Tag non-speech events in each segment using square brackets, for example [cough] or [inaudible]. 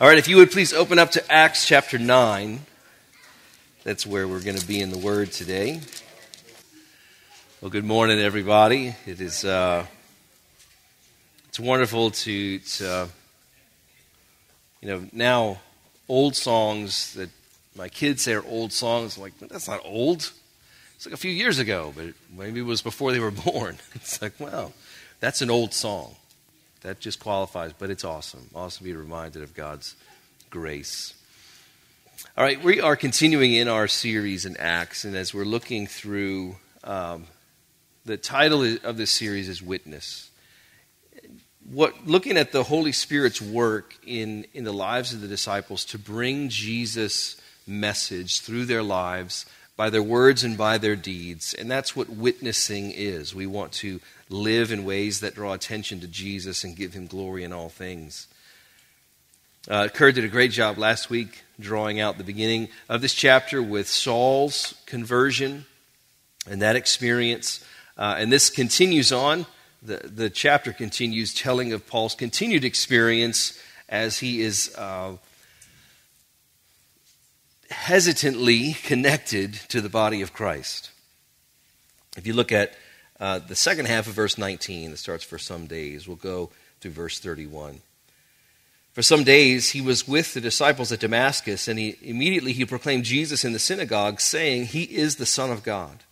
All right, if you would please open up to Acts chapter 9. That's where we're going to be in the Word today. Well, good morning, everybody. It is uh, it's wonderful to, to you know now old songs that my kids say are old songs. I'm like that's not old. It's like a few years ago, but maybe it was before they were [laughs] born. It's like wow, that's an old song. That just qualifies, but it's awesome. Awesome to be reminded of God's grace. All right, we are continuing in our series in Acts, and as we're looking through, um, the title of this series is Witness. What, looking at the Holy Spirit's work in, in the lives of the disciples to bring Jesus' message through their lives by their words and by their deeds. And that's what witnessing is. We want to live in ways that draw attention to Jesus and give him glory in all things. Uh, Kurt did a great job last week drawing out the beginning of this chapter with Saul's conversion and that experience. Uh, and this continues on. The, the chapter continues telling of Paul's continued experience as he is uh, hesitantly connected to the body of Christ. If you look at uh, the second half of verse 19, that starts for some days, we'll go through verse 31. For some days he was with the disciples at Damascus, and he, immediately he proclaimed Jesus in the synagogue, saying, He is the Son of God.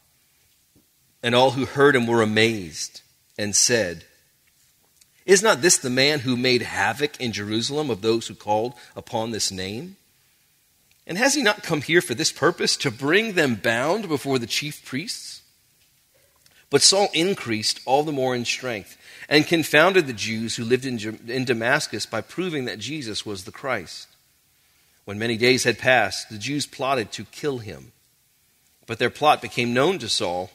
And all who heard him were amazed and said, Is not this the man who made havoc in Jerusalem of those who called upon this name? And has he not come here for this purpose, to bring them bound before the chief priests? But Saul increased all the more in strength and confounded the Jews who lived in, Damascus by proving that Jesus was the Christ. When many days had passed, the Jews plotted to kill him. But their plot became known to Saul.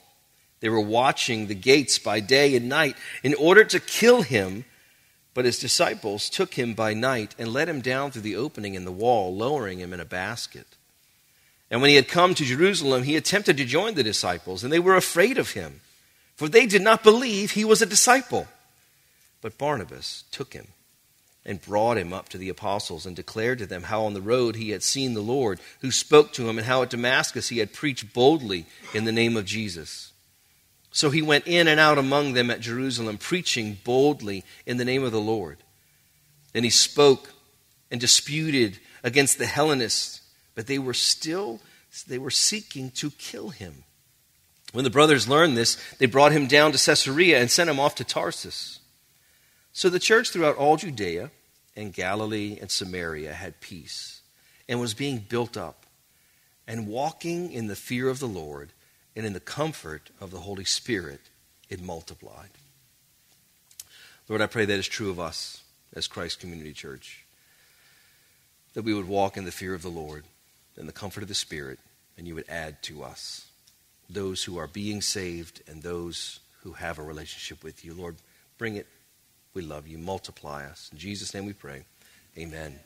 They were watching the gates by day and night in order to kill him. But his disciples took him by night and let him down through the opening in the wall, lowering him in a basket. And when he had come to Jerusalem, he attempted to join the disciples, and they were afraid of him, for they did not believe he was a disciple. But Barnabas took him and brought him up to the apostles and declared to them how on the road he had seen the Lord, who spoke to him, and how at Damascus he had preached boldly in the name of Jesus. So he went in and out among them at Jerusalem, preaching boldly in the name of the Lord. And he spoke and disputed against the Hellenists, but they were still they were seeking to kill him. When the brothers learned this, they brought him down to Caesarea and sent him off to Tarsus. So the church throughout all Judea and Galilee and Samaria had peace and was being built up and walking in the fear of the Lord and in the comfort of the Holy Spirit, it multiplied. Lord, I pray that is true of us as Christ Community Church. That we would walk in the fear of the Lord and the comfort of the Spirit, and you would add to us those who are being saved and those who have a relationship with you. Lord, bring it. We love you. Multiply us. In Jesus' name we pray. Amen.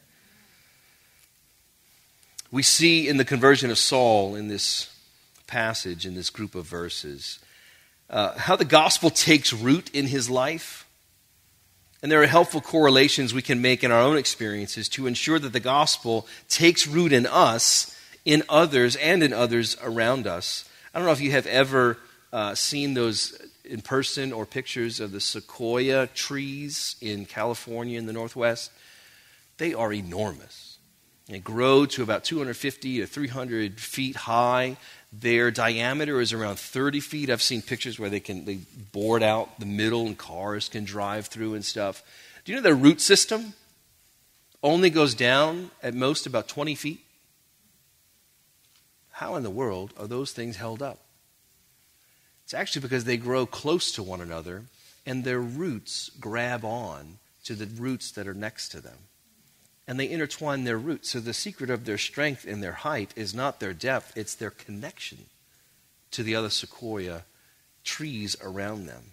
We see in the conversion of Saul in this passage in this group of verses. Uh, how the gospel takes root in his life. And there are helpful correlations we can make in our own experiences to ensure that the gospel takes root in us, in others, and in others around us. I don't know if you have ever uh, seen those in person or pictures of the sequoia trees in California in the Northwest. They are enormous. They grow to about 250 to 300 feet high. Their diameter is around 30 feet. I've seen pictures where they can they board out the middle and cars can drive through and stuff. Do you know their root system only goes down at most about 20 feet? How in the world are those things held up? It's actually because they grow close to one another and their roots grab on to the roots that are next to them and they intertwine their roots. So the secret of their strength and their height is not their depth, it's their connection to the other sequoia trees around them.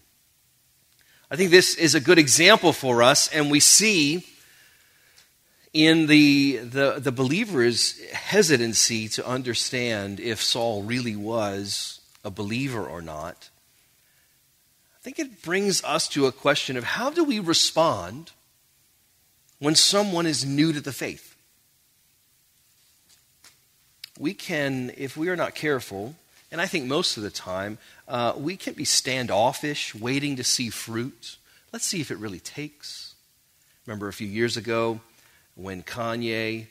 I think this is a good example for us, and we see in the, the, the believer's hesitancy to understand if Saul really was a believer or not. I think it brings us to a question of how do we respond when someone is new to the faith. We can, if we are not careful, and I think most of the time, uh, we can be standoffish, waiting to see fruit. Let's see if it really takes. Remember a few years ago when Kanye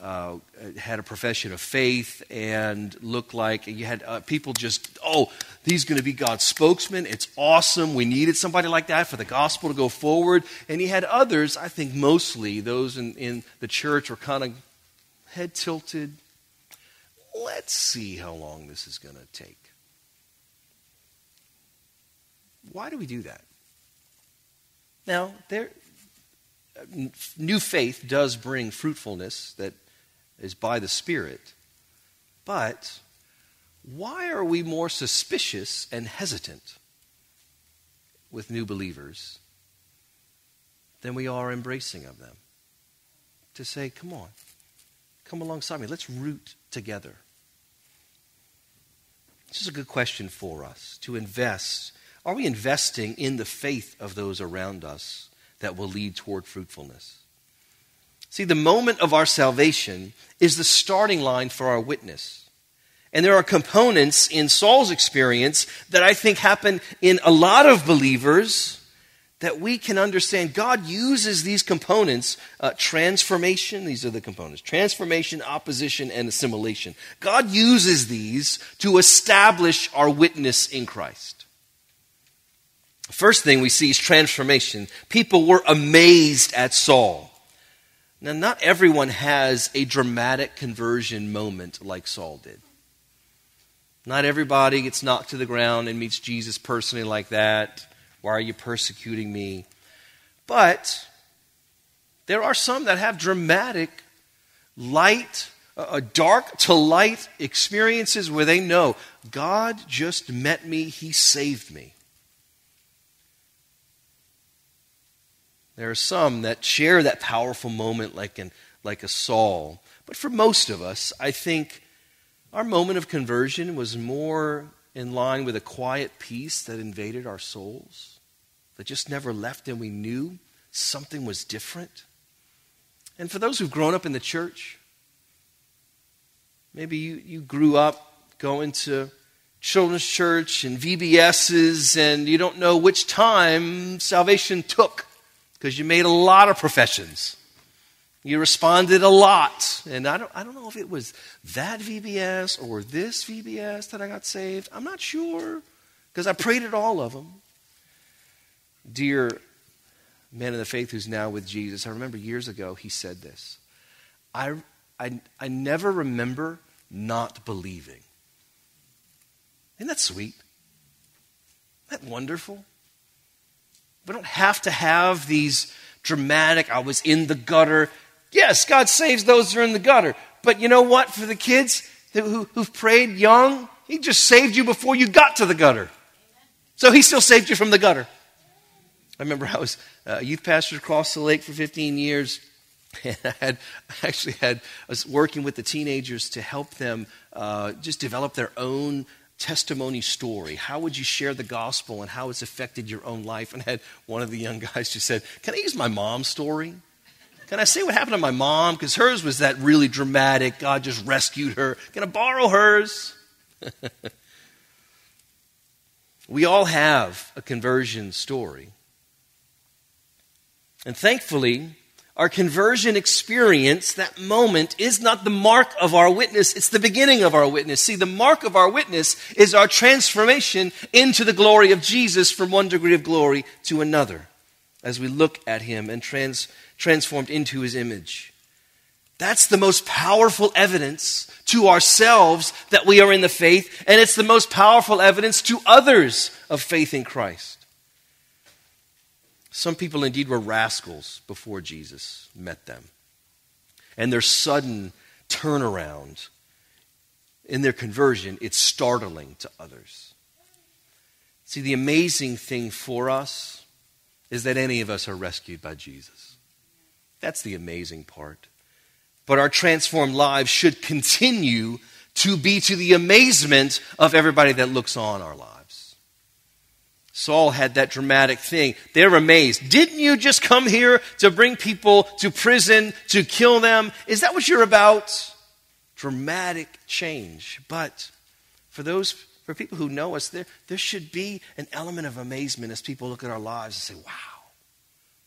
uh, had a profession of faith and looked like you had uh, people just, oh, he's going to be God's spokesman. It's awesome. We needed somebody like that for the gospel to go forward. And he had others, I think mostly those in, in the church were kind of head tilted. Let's see how long this is going to take. Why do we do that? Now, there, new faith does bring fruitfulness that is by the Spirit. But why are we more suspicious and hesitant with new believers than we are embracing of them? To say, come on, come alongside me, let's root together. This is a good question for us to invest. Are we investing in the faith of those around us that will lead toward fruitfulness? See, the moment of our salvation is the starting line for our witness. And there are components in Saul's experience that I think happen in a lot of believers that we can understand. God uses these components, uh, transformation, these are the components transformation, opposition, and assimilation. God uses these to establish our witness in Christ. First thing we see is transformation. People were amazed at Saul. Now, not everyone has a dramatic conversion moment like Saul did. Not everybody gets knocked to the ground and meets Jesus personally like that. Why are you persecuting me? But there are some that have dramatic, light, uh, dark to light experiences where they know God just met me, He saved me. There are some that share that powerful moment like, in, like a Saul. But for most of us, I think our moment of conversion was more in line with a quiet peace that invaded our souls, that just never left, and we knew something was different. And for those who've grown up in the church, maybe you, you grew up going to children's church and VBSs, and you don't know which time salvation took because you made a lot of professions. You responded a lot. And I don't, I don't know if it was that VBS or this VBS that I got saved. I'm not sure because I prayed at all of them. Dear man of the faith who's now with Jesus, I remember years ago he said this I, I, I never remember not believing. Isn't that sweet? Isn't that wonderful? We don't have to have these dramatic, I was in the gutter. Yes, God saves those who are in the gutter. But you know what? For the kids who, who've prayed young, He just saved you before you got to the gutter. So He still saved you from the gutter. I remember I was a youth pastor across the lake for 15 years. [laughs] And I had I actually had I was working with the teenagers to help them uh, just develop their own testimony story. How would you share the gospel and how it's affected your own life? And I had one of the young guys just said, Can I use my mom's story? Can I say what happened to my mom? Because hers was that really dramatic, God just rescued her. Can I borrow hers? [laughs] we all have a conversion story. And thankfully, our conversion experience, that moment, is not the mark of our witness, it's the beginning of our witness. See, the mark of our witness is our transformation into the glory of Jesus from one degree of glory to another as we look at him and trans, transformed into his image. That's the most powerful evidence to ourselves that we are in the faith, and it's the most powerful evidence to others of faith in Christ. Some people indeed were rascals before Jesus met them. And their sudden turnaround in their conversion, it's startling to others. See, the amazing thing for us is that any of us are rescued by Jesus. That's the amazing part. But our transformed lives should continue to be to the amazement of everybody that looks on our lives. Saul had that dramatic thing. They're amazed. Didn't you just come here to bring people to prison, to kill them? Is that what you're about? Dramatic change. But for those, for people who know us, there, there should be an element of amazement as people look at our lives and say, wow,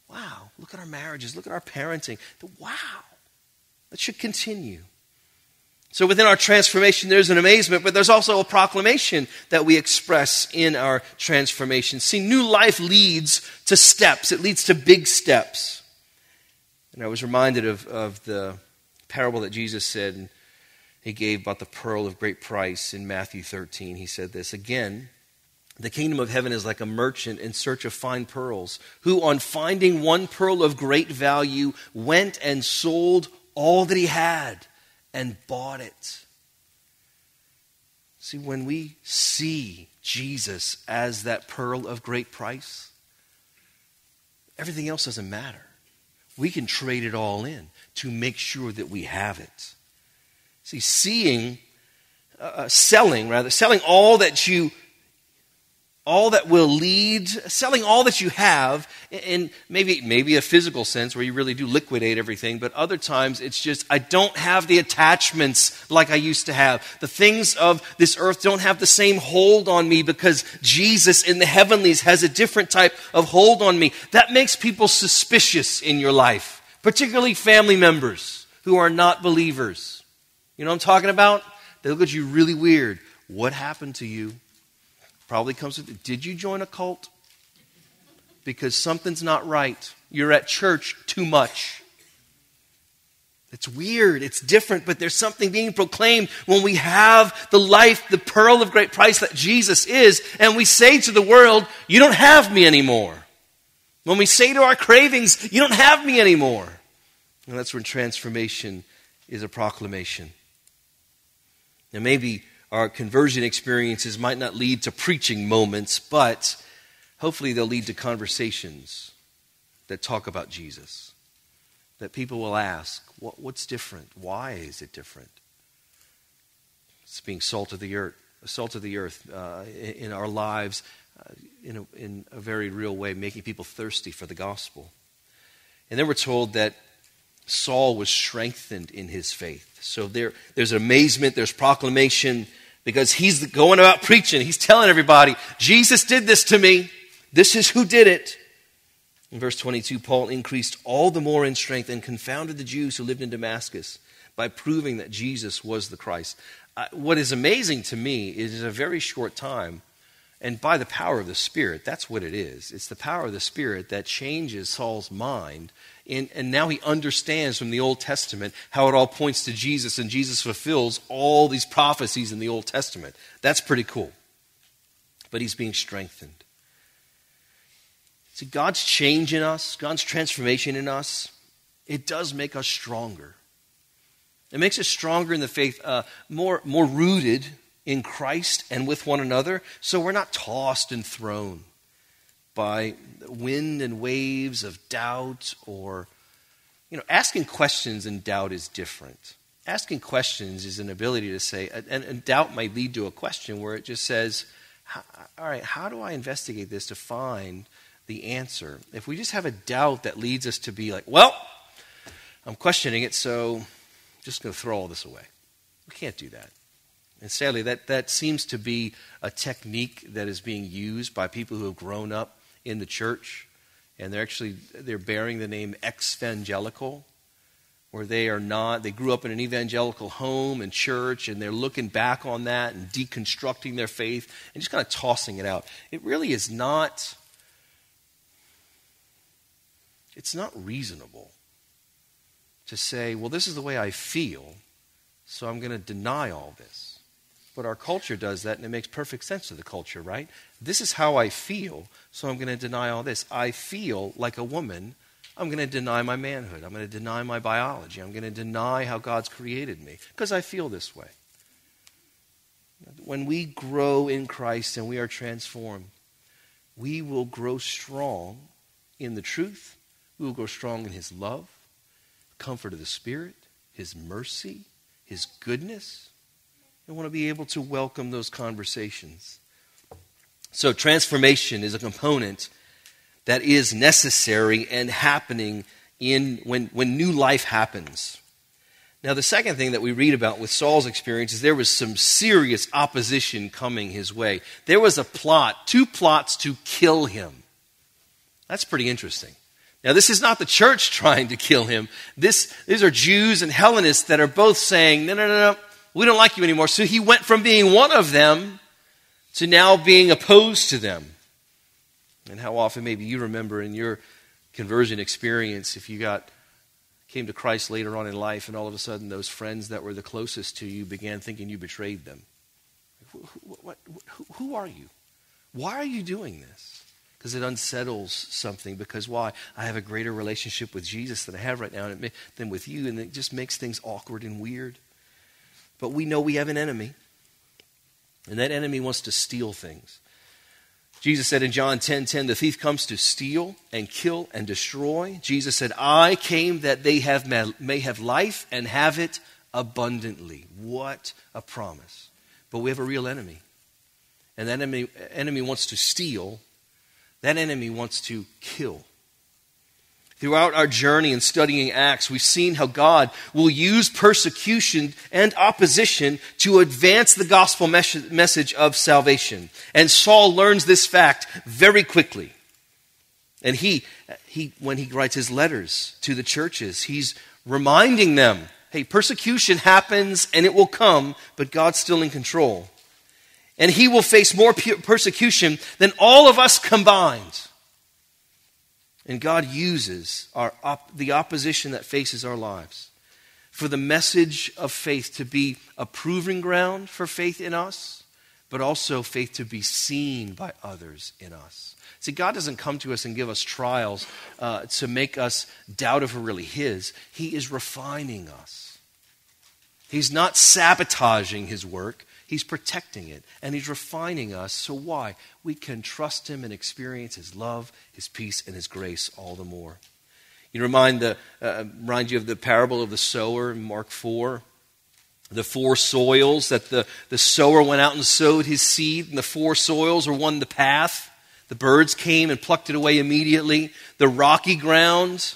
wow, look at our marriages, look at our parenting. Wow, that should continue. So within our transformation, there's an amazement, but there's also a proclamation that we express in our transformation. See, new life leads to steps, it leads to big steps. And I was reminded of, of the parable that Jesus said, he gave about the pearl of great price in Matthew 13. He said this again. The kingdom of heaven is like a merchant in search of fine pearls, who, on finding one pearl of great value, went and sold all that he had and bought it. See, when we see Jesus as that pearl of great price, everything else doesn't matter. We can trade it all in to make sure that we have it. See, seeing, uh, uh selling, rather, selling all that you all that will lead, selling all that you have in maybe, maybe a physical sense where you really do liquidate everything, but other times it's just, I don't have the attachments like I used to have. The things of this earth don't have the same hold on me because Jesus in the heavenlies has a different type of hold on me. That makes people suspicious in your life, particularly family members who are not believers. You know what I'm talking about? They look at you really weird. What happened to you? Probably comes with, did you join a cult? Because something's not right. You're at church too much. It's weird, it's different, but there's something being proclaimed when we have the life, the pearl of great price that Jesus is, and we say to the world, You don't have me anymore. When we say to our cravings, You don't have me anymore. And that's when transformation is a proclamation. Now, maybe our conversion experiences might not lead to preaching moments, but hopefully they'll lead to conversations that talk about Jesus. That people will ask, what, what's different? Why is it different? It's being salt of the earth, salt of the earth uh, in, in, our lives uh, in, a, in a very real way, making people thirsty for the gospel. And then we're told that Saul was strengthened in his faith. So there, there's amazement, there's proclamation, because he's going about preaching. He's telling everybody, Jesus did this to me. This is who did it. In verse 22, Paul increased all the more in strength and confounded the Jews who lived in Damascus by proving that Jesus was the Christ. Uh, what is amazing to me is a very short time, and by the power of the Spirit, that's what it is. It's the power of the Spirit that changes Saul's mind and, and now he understands from the Old Testament how it all points to Jesus, and Jesus fulfills all these prophecies in the Old Testament. That's pretty cool. But he's being strengthened. See, God's change in us, God's transformation in us, it does make us stronger. It makes us stronger in the faith, uh, more, more rooted in Christ and with one another, so we're not tossed and thrown by wind and waves of doubt or, you know, asking questions in doubt is different. Asking questions is an ability to say, and, and doubt might lead to a question where it just says, all right, how do I investigate this to find the answer? If we just have a doubt that leads us to be like, well, I'm questioning it, so I'm just going to throw all this away. We can't do that. And sadly, that, that seems to be a technique that is being used by people who have grown up in the church, and they're actually they're bearing the name evangelical, where they are not they grew up in an evangelical home and church, and they're looking back on that and deconstructing their faith and just kind of tossing it out. It really is not. It's not reasonable to say, well, this is the way I feel, so I'm going to deny all this. But our culture does that, and it makes perfect sense to the culture, right? This is how I feel, so I'm going to deny all this. I feel like a woman. I'm going to deny my manhood. I'm going to deny my biology. I'm going to deny how God's created me because I feel this way. When we grow in Christ and we are transformed, we will grow strong in the truth. We will grow strong in His love, comfort of the Spirit, His mercy, His goodness. I want to be able to welcome those conversations. So, transformation is a component that is necessary and happening in when, when new life happens. Now, the second thing that we read about with Saul's experience is there was some serious opposition coming his way. There was a plot, two plots to kill him. That's pretty interesting. Now, this is not the church [laughs] trying to kill him. This, these are Jews and Hellenists that are both saying, no, no, no, no, we don't like you anymore. So he went from being one of them to now being opposed to them. And how often maybe you remember in your conversion experience if you got came to Christ later on in life and all of a sudden those friends that were the closest to you began thinking you betrayed them. What, what, who, who are you? Why are you doing this? Because it unsettles something. Because why? I have a greater relationship with Jesus than I have right now than with you, and it just makes things awkward and weird. But we know we have an enemy, and that enemy wants to steal things. Jesus said in John 10 10, the thief comes to steal and kill and destroy. Jesus said, I came that they have may have life and have it abundantly. What a promise. But we have a real enemy. And that enemy, enemy wants to steal, that enemy wants to kill. Throughout our journey in studying Acts, we've seen how God will use persecution and opposition to advance the gospel message of salvation. And Saul learns this fact very quickly. And he, he, when he writes his letters to the churches, he's reminding them hey, persecution happens and it will come, but God's still in control. And he will face more persecution than all of us combined. And God uses our op- the opposition that faces our lives for the message of faith to be a proving ground for faith in us, but also faith to be seen by others in us. See, God doesn't come to us and give us trials uh, to make us doubt if we're really His. He is refining us. He's not sabotaging His work, He's protecting it and He's refining us. So, why? We can trust Him and experience His love, His peace, and His grace all the more. You remind, the, uh, remind you of the parable of the sower in Mark 4. The four soils that the, the sower went out and sowed his seed, and the four soils were one the path. The birds came and plucked it away immediately. The rocky ground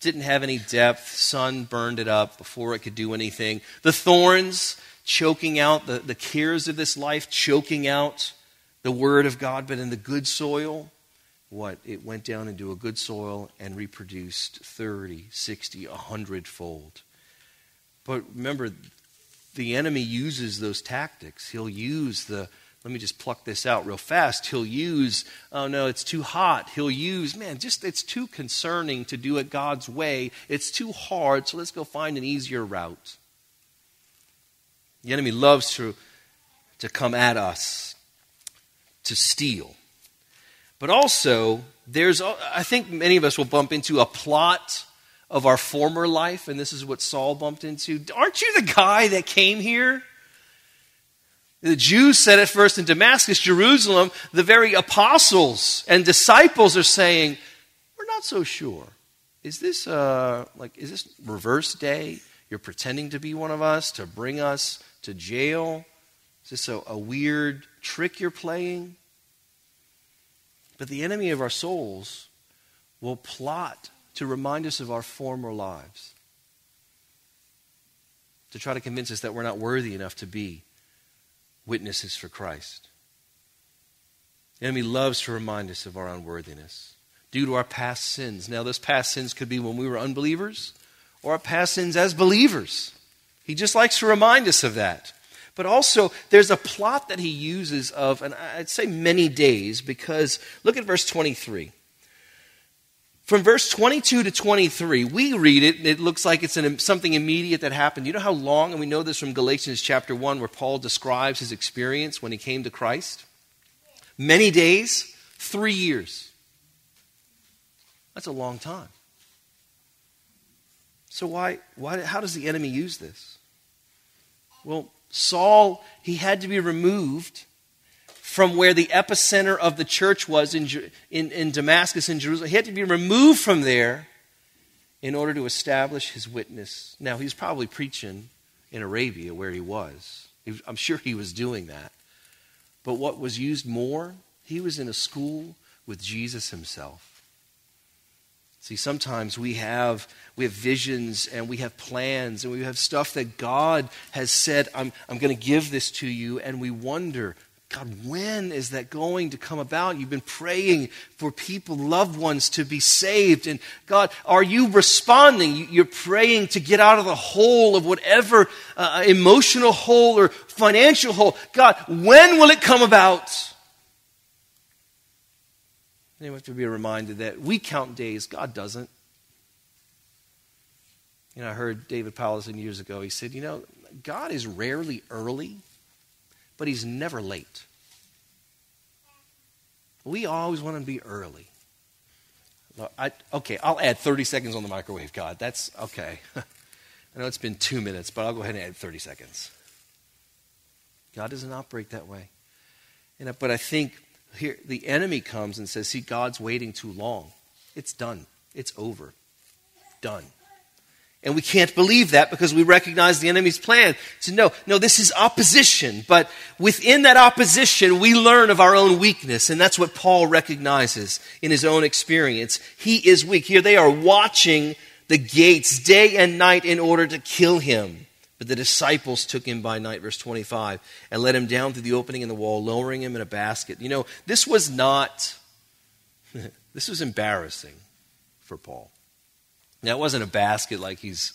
didn't have any depth. Sun burned it up before it could do anything. The thorns choking out the, the cares of this life, choking out the word of God, but in the good soil, what? It went down into a good soil and reproduced 30, 60, 100 fold. But remember, the enemy uses those tactics. He'll use the, let me just pluck this out real fast. He'll use, oh no, it's too hot. He'll use, man, just it's too concerning to do it God's way. It's too hard, so let's go find an easier route. The enemy loves to, to come at us, to steal. But also, there's, I think many of us will bump into a plot of our former life, and this is what Saul bumped into. Aren't you the guy that came here? The Jews said at first in Damascus, Jerusalem, the very apostles and disciples are saying, We're not so sure. Is this uh, like is this reverse day? You're pretending to be one of us to bring us to jail? Is this a, a weird trick you're playing? But the enemy of our souls will plot to remind us of our former lives, to try to convince us that we're not worthy enough to be witnesses for Christ. The enemy loves to remind us of our unworthiness due to our past sins. Now, those past sins could be when we were unbelievers or our past sins as believers. He just likes to remind us of that. But also, there's a plot that he uses of, and I'd say many days, because look at verse 23. From verse 22 to 23, we read it, and it looks like it's an, something immediate that happened. You know how long, and we know this from Galatians chapter 1, where Paul describes his experience when he came to Christ? Many days, three years. That's a long time. So, why, why, how does the enemy use this? Well, Saul, he had to be removed from where the epicenter of the church was in, in, in Damascus in Jerusalem. He had to be removed from there in order to establish his witness. Now, he's probably preaching in Arabia where he was. I'm sure he was doing that. But what was used more He was in a school with Jesus himself. See, sometimes we have, we have visions and we have plans and we have stuff that God has said, I'm, I'm going to give this to you, and we wonder, God, when is that going to come about? You've been praying for people, loved ones, to be saved. And God, are you responding? You're praying to get out of the hole of whatever uh, emotional hole or financial hole. God, when will it come about? We have to be reminded that we count days, God doesn't. You know, I heard David Powlison years ago. He said, You know, God is rarely early, but he's never late. We always want to be early. I, okay, I'll add 30 seconds on the microwave, God. That's okay. [laughs] I know it's been two minutes, but I'll go ahead and add 30 seconds. God doesn't operate that way. But I think here the enemy comes and says, See, God's waiting too long. It's done. It's over. Done. And we can't believe that because we recognize the enemy's plan. So, no, no, this is opposition. But within that opposition, we learn of our own weakness. And that's what Paul recognizes in his own experience. He is weak. Here they are watching the gates day and night in order to kill him. But the disciples took him by night, verse 25, and let him down through the opening in the wall, lowering him in a basket. You know, this was not, [laughs] this was embarrassing for Paul. Now, it wasn't a basket like he's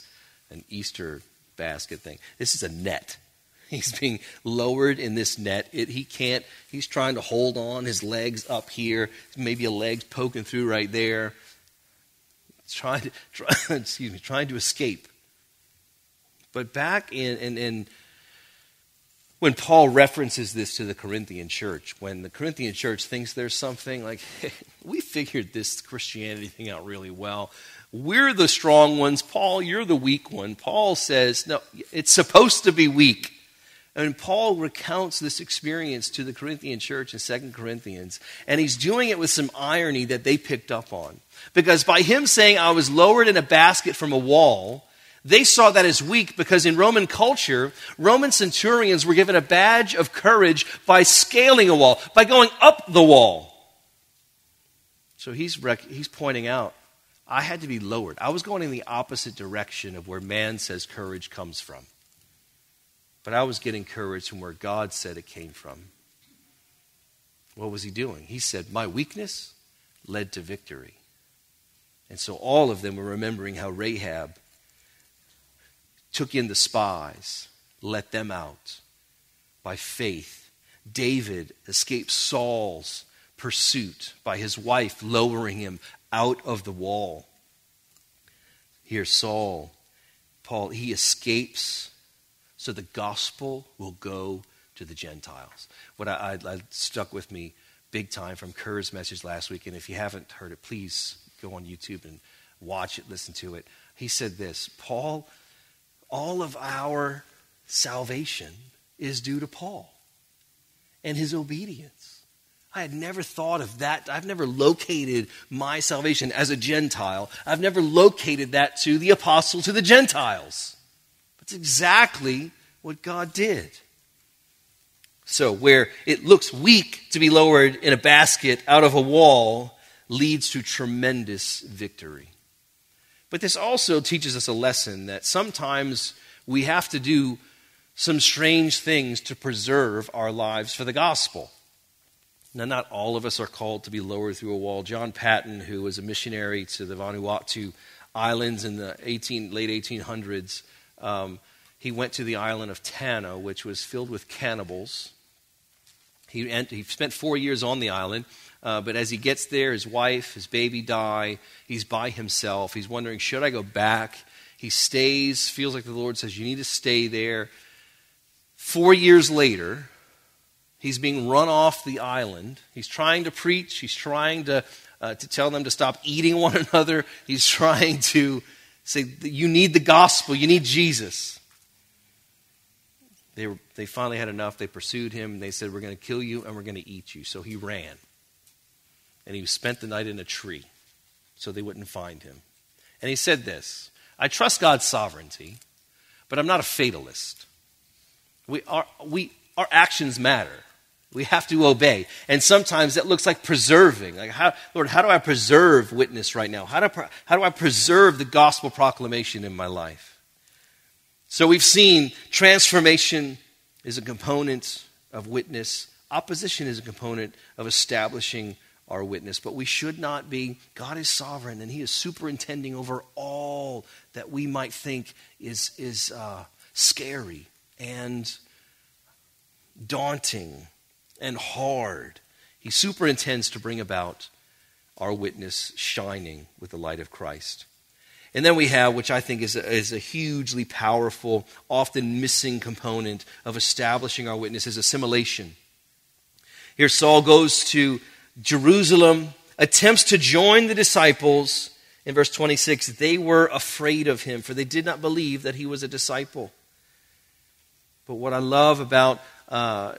an Easter basket thing. This is a net. [laughs] He's being lowered in this net. It, he can't, he's trying to hold on, his legs up here, maybe a leg poking through right there. trying to, [laughs] try, excuse me, trying to escape. But back in, in, in when Paul references this to the Corinthian church, when the Corinthian church thinks there's something like, hey, [laughs] we figured this Christianity thing out really well. We're the strong ones. Paul, you're the weak one. Paul says, no, it's supposed to be weak. And Paul recounts this experience to the Corinthian church in 2 Corinthians. And he's doing it with some irony that they picked up on. Because by him saying, I was lowered in a basket from a wall, they saw that as weak because in Roman culture, Roman centurions were given a badge of courage by scaling a wall, by going up the wall. So he's, rec- he's pointing out, I had to be lowered. I was going in the opposite direction of where man says courage comes from. But I was getting courage from where God said it came from. What was he doing? He said, My weakness led to victory. And so all of them were remembering how Rahab took in the spies, let them out by faith. David escaped Saul's pursuit by his wife lowering him out of the wall. Here, Saul, Paul, he escapes so the gospel will go to the Gentiles. What I, I, I stuck with me big time from Kurt's message last week, and if you haven't heard it, please go on YouTube and watch it, listen to it. He said this Paul all of our salvation is due to Paul and his obedience. I had never thought of that. I've never located my salvation as a Gentile. I've never located that to the apostle, to the Gentiles. That's exactly what God did. So, where it looks weak to be lowered in a basket out of a wall leads to tremendous victory. But this also teaches us a lesson that sometimes we have to do some strange things to preserve our lives for the gospel. Now, not all of us are called to be lowered through a wall. John Paton, who was a missionary to the Vanuatu Islands in the 18, late 1800s, um, he went to the island of Tanna, which was filled with cannibals. He, he spent four years on the island. Uh, but as he gets there, his wife, his baby die. He's by himself. He's wondering, should I go back? He stays, feels like the Lord says, you need to stay there. Four years later, he's being run off the island. He's trying to preach, he's trying to, uh, to tell them to stop eating [laughs] one another. He's trying to say, you need the gospel, you need Jesus. They, were, they finally had enough. They pursued him. And they said, We're going to kill you and we're going to eat you. So he ran and he spent the night in a tree so they wouldn't find him. And he said this I trust God's sovereignty, but I'm not a fatalist. We, our, we, our actions matter. We have to obey. And sometimes that looks like preserving. Like, how, Lord, how do I preserve witness right now? How do, how do I preserve the gospel proclamation in my life? So we've seen transformation is a component of witness, opposition is a component of establishing our witness. But we should not be, God is sovereign and He is superintending over all that we might think is, is uh, scary and daunting and hard. He superintends to bring about our witness shining with the light of Christ. And then we have, which I think is a, is a hugely powerful, often missing component of establishing our witness, is assimilation. Here, Saul goes to Jerusalem, attempts to join the disciples. In verse 26, they were afraid of him, for they did not believe that he was a disciple. But what I love about uh,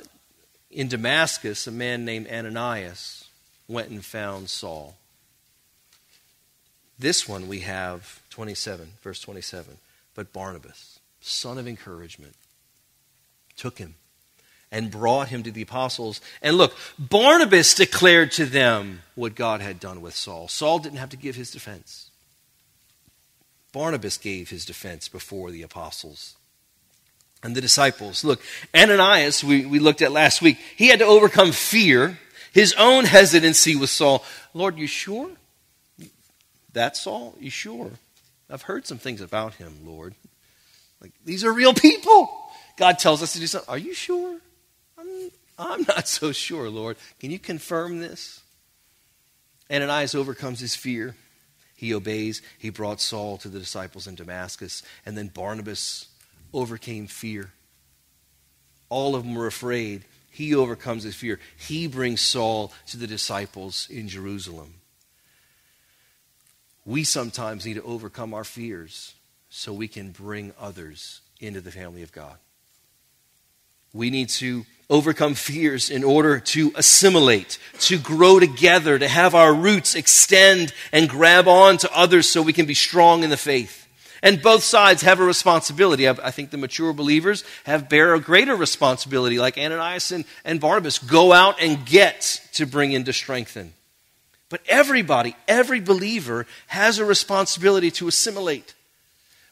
in Damascus, a man named Ananias went and found Saul. This one we have 27, verse 27. But Barnabas, son of encouragement, took him and brought him to the apostles. And look, Barnabas declared to them what God had done with Saul. Saul didn't have to give his defense. Barnabas gave his defense before the apostles and the disciples. Look, Ananias, we, we looked at last week, he had to overcome fear, his own hesitancy with Saul. Lord, you sure? That's Saul? You sure? I've heard some things about him, Lord. Like, these are real people. God tells us to do something. Are you sure? I'm, not so sure, Lord. Can you confirm this? Ananias overcomes his fear. He obeys. He brought Saul to the disciples in Damascus. And then Barnabas overcame fear. All of them were afraid. He overcomes his fear. He brings Saul to the disciples in Jerusalem. We sometimes need to overcome our fears so we can bring others into the family of God. We need to overcome fears in order to assimilate, to grow together, to have our roots extend and grab on to others so we can be strong in the faith. And both sides have a responsibility. I think the mature believers have bear a greater responsibility, like Ananias and, and Barnabas. Go out and get to bring in to strengthen. But everybody, every believer has a responsibility to assimilate,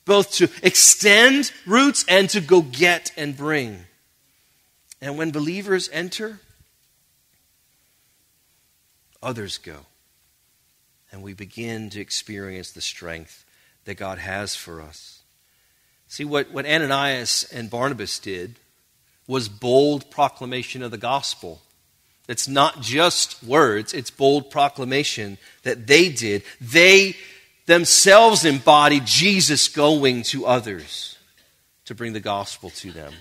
both to extend roots and to go get and bring. And when believers enter, others go. And we begin to experience the strength that God has for us. See, what, what Ananias and Barnabas did was bold proclamation of the gospel. It's not just words, it's bold proclamation that they did. They themselves embodied Jesus going to others to bring the gospel to them.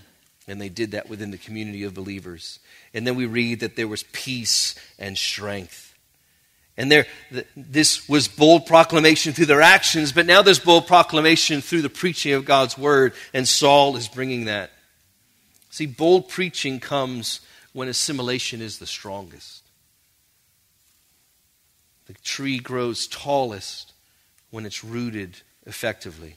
And they did that within the community of believers. And then we read that there was peace and strength. And there, this was bold proclamation through their actions, but now there's bold proclamation through the preaching of God's word, and Saul is bringing that. See, bold preaching comes when assimilation is the strongest. The tree grows tallest when it's rooted effectively.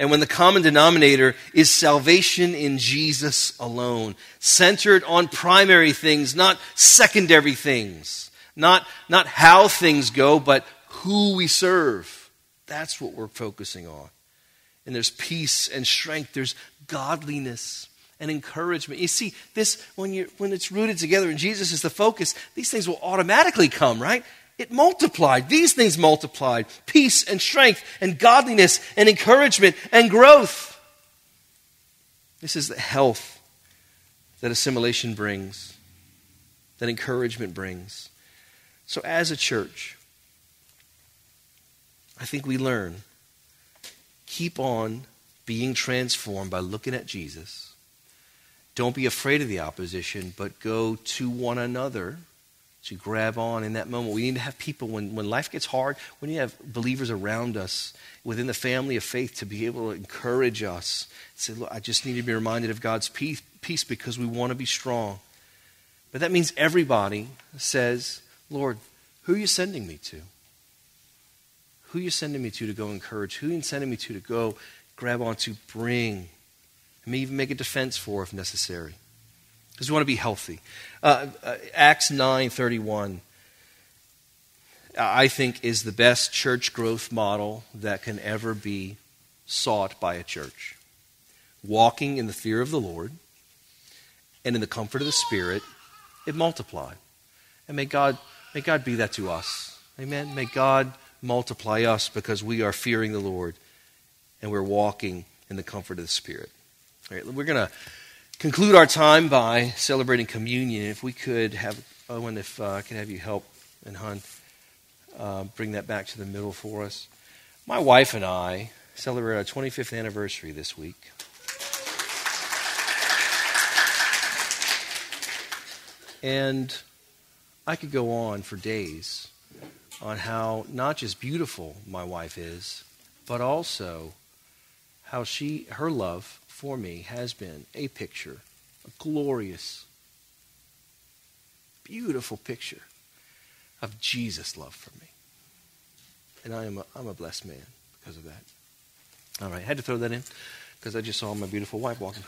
And when the common denominator is salvation in Jesus alone, centered on primary things, not secondary things. Not, not how things go, but who we serve. That's what we're focusing on. And there's peace and strength, there's godliness and encouragement. You see, this when you when it's rooted together and Jesus is the focus, these things will automatically come, right? It multiplied. These things multiplied. Peace and strength and godliness and encouragement and growth. This is the health that assimilation brings, that encouragement brings. So, as a church, I think we learn keep on being transformed by looking at Jesus. Don't be afraid of the opposition, but go to one another to grab on in that moment. We need to have people, when, when life gets hard, we need to have believers around us within the family of faith to be able to encourage us. Say, look, I just need to be reminded of God's peace, peace because we want to be strong. But that means everybody says, Lord, who are you sending me to? Who are you sending me to to go encourage? Who are you sending me to to go grab on to bring? And even make a defense for if necessary. Because we want to be healthy. Uh, uh, Acts 9:31 I think is the best church growth model that can ever be sought by a church. Walking in the fear of the Lord and in the comfort of the Spirit, it multiplied. And may God, may God be that to us. Amen. May God multiply us because we are fearing the Lord and we're walking in the comfort of the Spirit. All right, we're going to conclude our time by celebrating communion. If we could have, Owen, if uh, I could have you help, and Hun, uh, bring that back to the middle for us. My wife and I celebrate our 25th anniversary this week. And I could go on for days on how not just beautiful my wife is, but also how she her love for me has been a picture, a glorious, beautiful picture of Jesus' love for me. And I am a, I'm a blessed man because of that. All right, I had to throw that in because I just saw my beautiful wife walking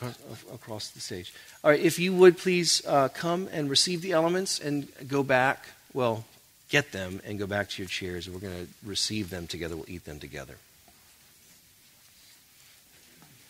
across the stage. All right, if you would please uh, come and receive the elements and go back, well, get them and go back to your chairs. We're going to receive them together. We'll eat them together.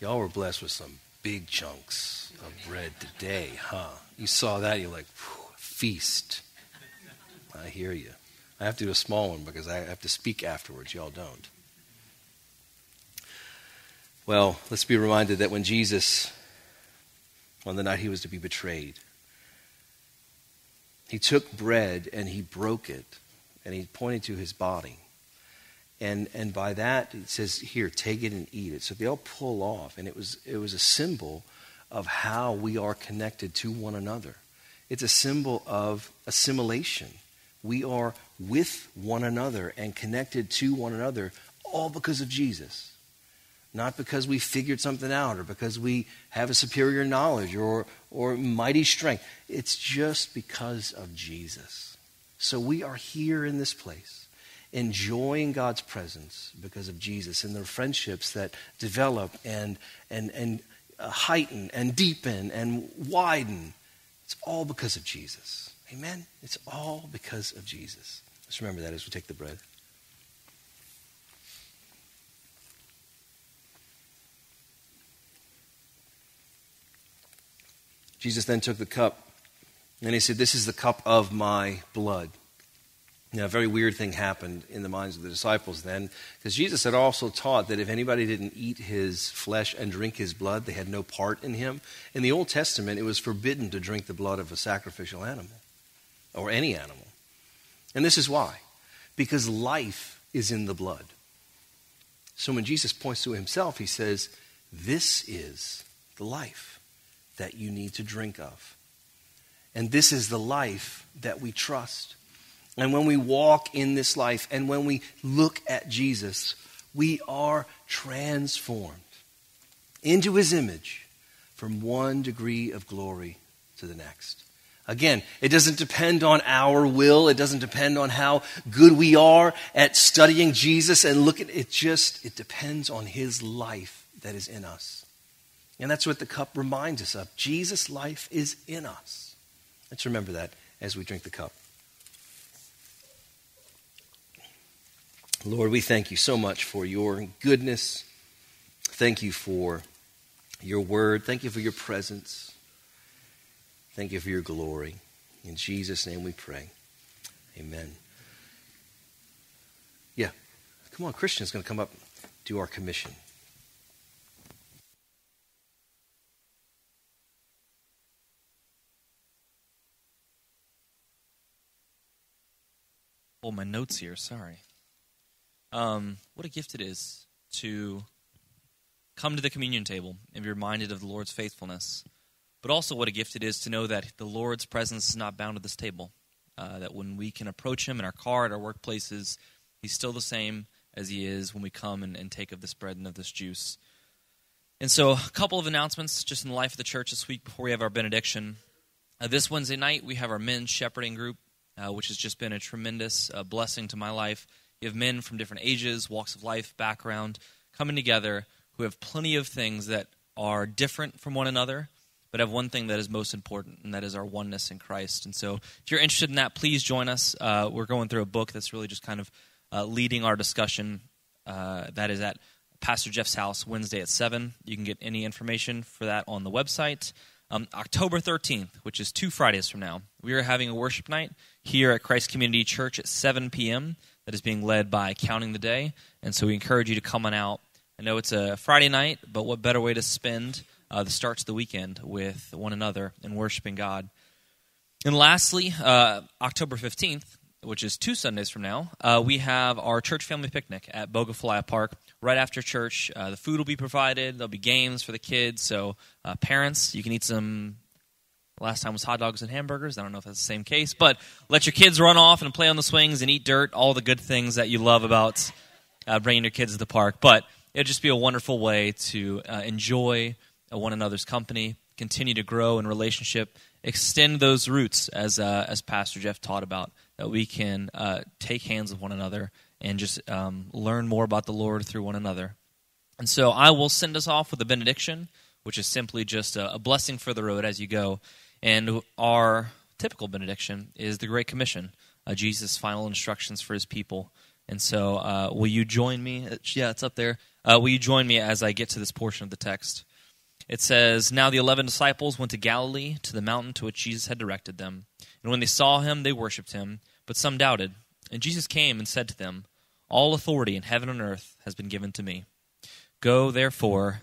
Y'all were blessed with some big chunks of bread today, huh? You saw that, you're like, feast. I hear you. I have to do a small one because I have to speak afterwards. Y'all don't. Well, let's be reminded that when Jesus, on the night he was to be betrayed, he took bread and he broke it and he pointed to his body. And, and by that, it says, here, take it and eat it. So they all pull off. And it was, it was a symbol of how we are connected to one another. It's a symbol of assimilation. We are with one another and connected to one another, all because of Jesus. Not because we figured something out or because we have a superior knowledge or, or mighty strength. It's just because of Jesus. So we are here in this place enjoying God's presence because of Jesus and the friendships that develop and, and, and uh, heighten and deepen and widen. It's all because of Jesus. Amen? It's all because of Jesus. Let's remember that as we take the bread. Jesus then took the cup and he said, This is the cup of my blood Now, a very weird thing happened in the minds of the disciples then, because Jesus had also taught that if anybody didn't eat his flesh and drink his blood, they had no part in him. In the Old Testament, it was forbidden to drink the blood of a sacrificial animal or any animal. And this is why because life is in the blood. So when Jesus points to himself, he says, This is the life that you need to drink of. And this is the life that we trust. And when we walk in this life and when we look at Jesus, we are transformed into his image from one degree of glory to the next. Again, it doesn't depend on our will. It doesn't depend on how good we are at studying Jesus and looking. It just, it depends on his life that is in us. And that's what the cup reminds us of. Jesus' life is in us. Let's remember that as we drink the cup. Lord, we thank you so much for your goodness. Thank you for your word. Thank you for your presence. Thank you for your glory. In Jesus' name we pray. Amen. Yeah. Come on, Christian's going to come up do our commission. Pull my notes here. Sorry. Um, what a gift it is to come to the communion table and be reminded of the Lord's faithfulness. But also, what a gift it is to know that the Lord's presence is not bound to this table. Uh, that when we can approach Him in our car, at our workplaces, He's still the same as He is when we come and, and take of this bread and of this juice. And so, a couple of announcements just in the life of the church this week before we have our benediction. Uh, this Wednesday night, we have our men's shepherding group, uh, which has just been a tremendous uh, blessing to my life. You have men from different ages, walks of life, background, coming together who have plenty of things that are different from one another, but have one thing that is most important, and that is our oneness in Christ. And so, if you're interested in that, please join us. Uh, we're going through a book that's really just kind of uh, leading our discussion. Uh, that is at Pastor Jeff's house Wednesday at 7. You can get any information for that on the website. Um, October 13th, which is two Fridays from now, we are having a worship night here at Christ Community Church at 7 p.m that is being led by Counting the Day. And so we encourage you to come on out. I know it's a Friday night, but what better way to spend uh, the starts of the weekend with one another and worshiping God? And lastly, uh, October 15th, which is two Sundays from now, uh, we have our church family picnic at Bogue Falaya Park. Right after church, uh, the food will be provided. There'll be games for the kids. So, uh, parents, you can eat some Last time was hot dogs and hamburgers. I don't know if that's the same case, but let your kids run off and play on the swings and eat dirt. All the good things that you love about uh, bringing your kids to the park. But it'd just be a wonderful way to uh, enjoy uh, one another's company, continue to grow in relationship, extend those roots as uh, as Pastor Jeff taught about. That we can uh, take hands with one another and just um, learn more about the Lord through one another. And so I will send us off with a benediction, which is simply just a, a blessing for the road as you go. And our typical benediction is the Great Commission, uh, Jesus' final instructions for his people. And so, uh, will you join me? Yeah, it's up there. Uh, will you join me as I get to this portion of the text? It says, Now the eleven disciples went to Galilee, to the mountain to which Jesus had directed them. And when they saw him, they worshipped him, but some doubted. And Jesus came and said to them, All authority in heaven and earth has been given to me. Go, therefore,